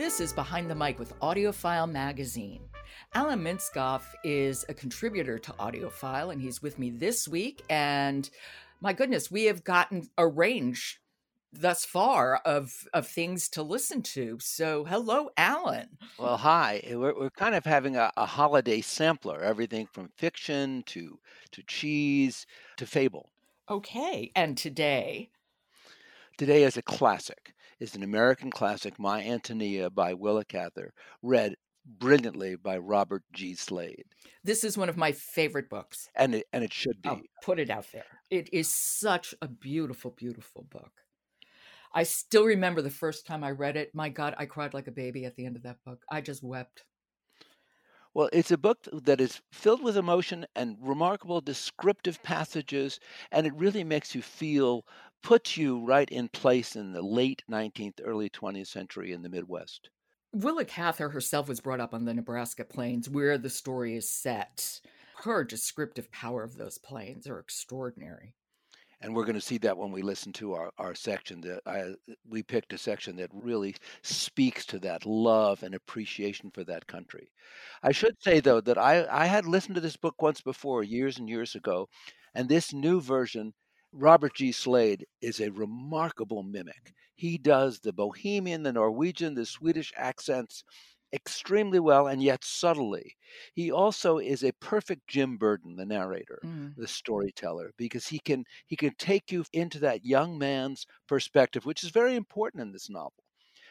This is Behind the Mic with AudioFile Magazine. Alan Minskoff is a contributor to AudioFile, and he's with me this week. And my goodness, we have gotten a range thus far of of things to listen to. So, hello, Alan. Well, hi. Eh, we're, we're kind of having a, a holiday sampler, everything from fiction to to cheese to fable. Okay, and today, Today is a classic. It's an American classic, My Antonia by Willa Cather, read brilliantly by Robert G. Slade. this is one of my favorite books. And it, and it should be. I'll put it out there. It is such a beautiful, beautiful book. I still remember the first time I read it. My God, I cried like a baby at the end of that book. I just wept. Well, it's a book that is filled with emotion and remarkable descriptive passages, and it really makes you feel, puts you right in place in the late 19th, early 20th century in the Midwest. Willa Cather herself was brought up on the Nebraska plains where the story is set. Her descriptive power of those plains are extraordinary. and we're going to see that when we listen to our, our section that I, we picked a section that really speaks to that love and appreciation for that country i should say though that i, I had listened to this book once before years and years ago and this new version robert g. Slade is a remarkable mimic. He does the bohemian the norwegian the swedish accents extremely well and yet subtly. He also is a perfect jim burden the narrator Mm. the storyteller because he can he can take you into that young man's perspective which is very important in this novel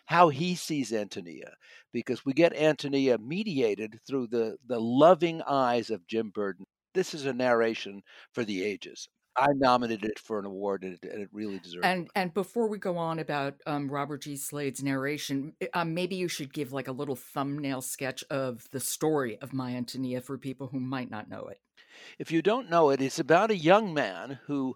how he sees antonia because we get antonia mediated through the the loving eyes of jim burden this is a narration for the ages i nominated it for an award and it, and it really deserves And it and before we go on about um, Robert G. Slade's narration, i- um, maybe you should give like a little thumbnail sketch of the story of My Antonia for people who might not know it. if you don't know it it's about a young man who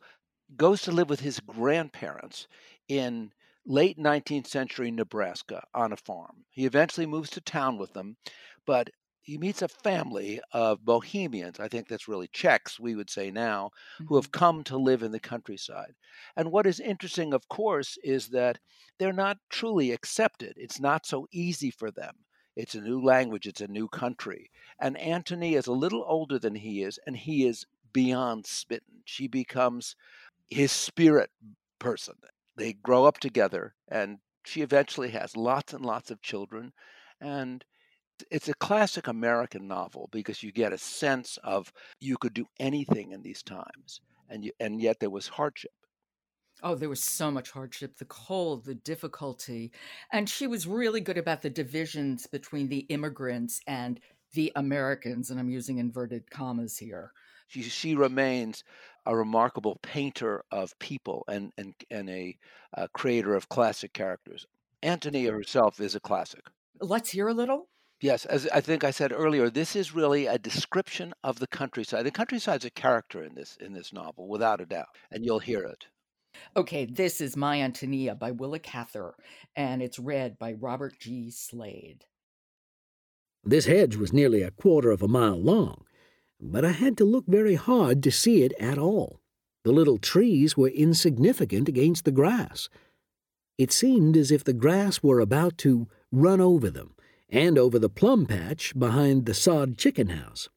goes to live with his grandparents in late 19th century Nebraska on a farm. He eventually moves to town with them, but he meets a family of Bohemians, I think that's really Czechs, we would say now, who mm-hmm. have come to live in the countryside. And what is interesting, of course, is that they're not truly accepted. It's not so easy for them. It's a new language, it's a new country. And Antonia is a little older than he is, and he is beyond smitten. She becomes his spirit person. They grow up together, and she eventually has lots and lots of children. And it's a classic American novel because you get a sense of you could do anything in these times, and you, and yet there was hardship. Oh, there was so much hardship, the cold, the difficulty. And she was really good about the divisions between the immigrants and the Americans. And I'm using inverted commas here. She, she remains a remarkable painter of people and and and a, uh creator of classic characters. Antonia herself is a classic. Let's hear a little. Yes, as I think I said earlier, this is really a description of the countryside. The countryside's a character in this in this novel, without a doubt, and you'll hear it. Okay, this is My Antonia by Willa Cather, and it's read by Robert G. Slade. This hedge was nearly a quarter of a mile long, but I had to look very hard to see it at all. The little trees were insignificant against the grass. It seemed as if the grass were about to run over them and over the plum patch behind the sod chicken house.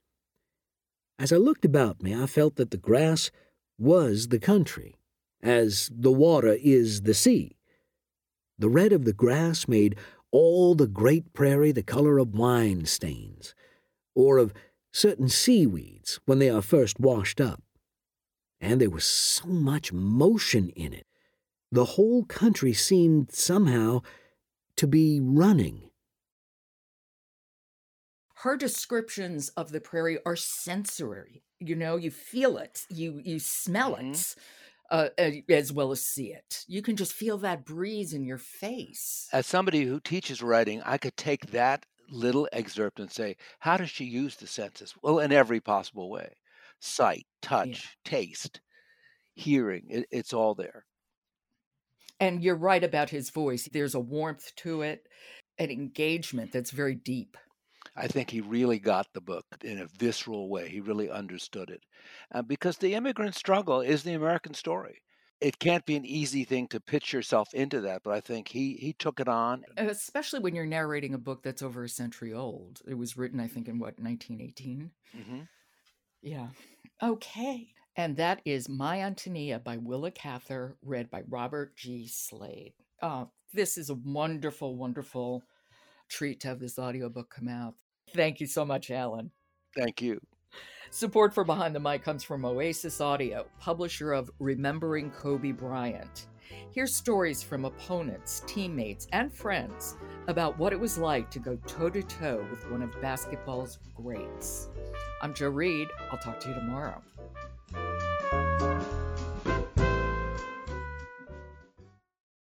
As I looked about me, I felt that the grass was the country, as the water is the sea. The red of the grass made all the great prairie the color of wine stains, or of certain seaweeds when they are first washed up. And there was so much motion in it. The whole country seemed somehow to be running. Her descriptions of the prairie are sensory. You know, you feel it, you you smell Mhm. it, uh, as well as see it. You can just feel that breeze in your face. As somebody who teaches writing, I could take that little excerpt and say, how does she use the senses? Well, in every possible way sight, touch, taste, hearing, it, it's all there. And you're right about his voice. There's a warmth to it, an engagement that's very deep. I think he really got the book in a visceral way. He really understood it. Uh, because the immigrant struggle is the American story. it can't be an easy thing to pitch yourself into that, but I think he he took it on. Especially when you're narrating a book that's over a century old. It was written, I think, in what 1918. Mm-hmm. Yeah. Okay. And that is My Antonia by Willa Cather, read by Robert G. Slade. Uh, this is a wonderful, wonderful treat to have this audiobook come out. Thank you so much, Alan. Thank you. Support for Behind the Mic comes from Oasis Audio, publisher of Remembering Kobe Bryant. Hear stories from opponents, teammates, and friends about what it was like to go toe to toe with one of basketball's greats. I'm Jo Reed. I'll talk to you tomorrow.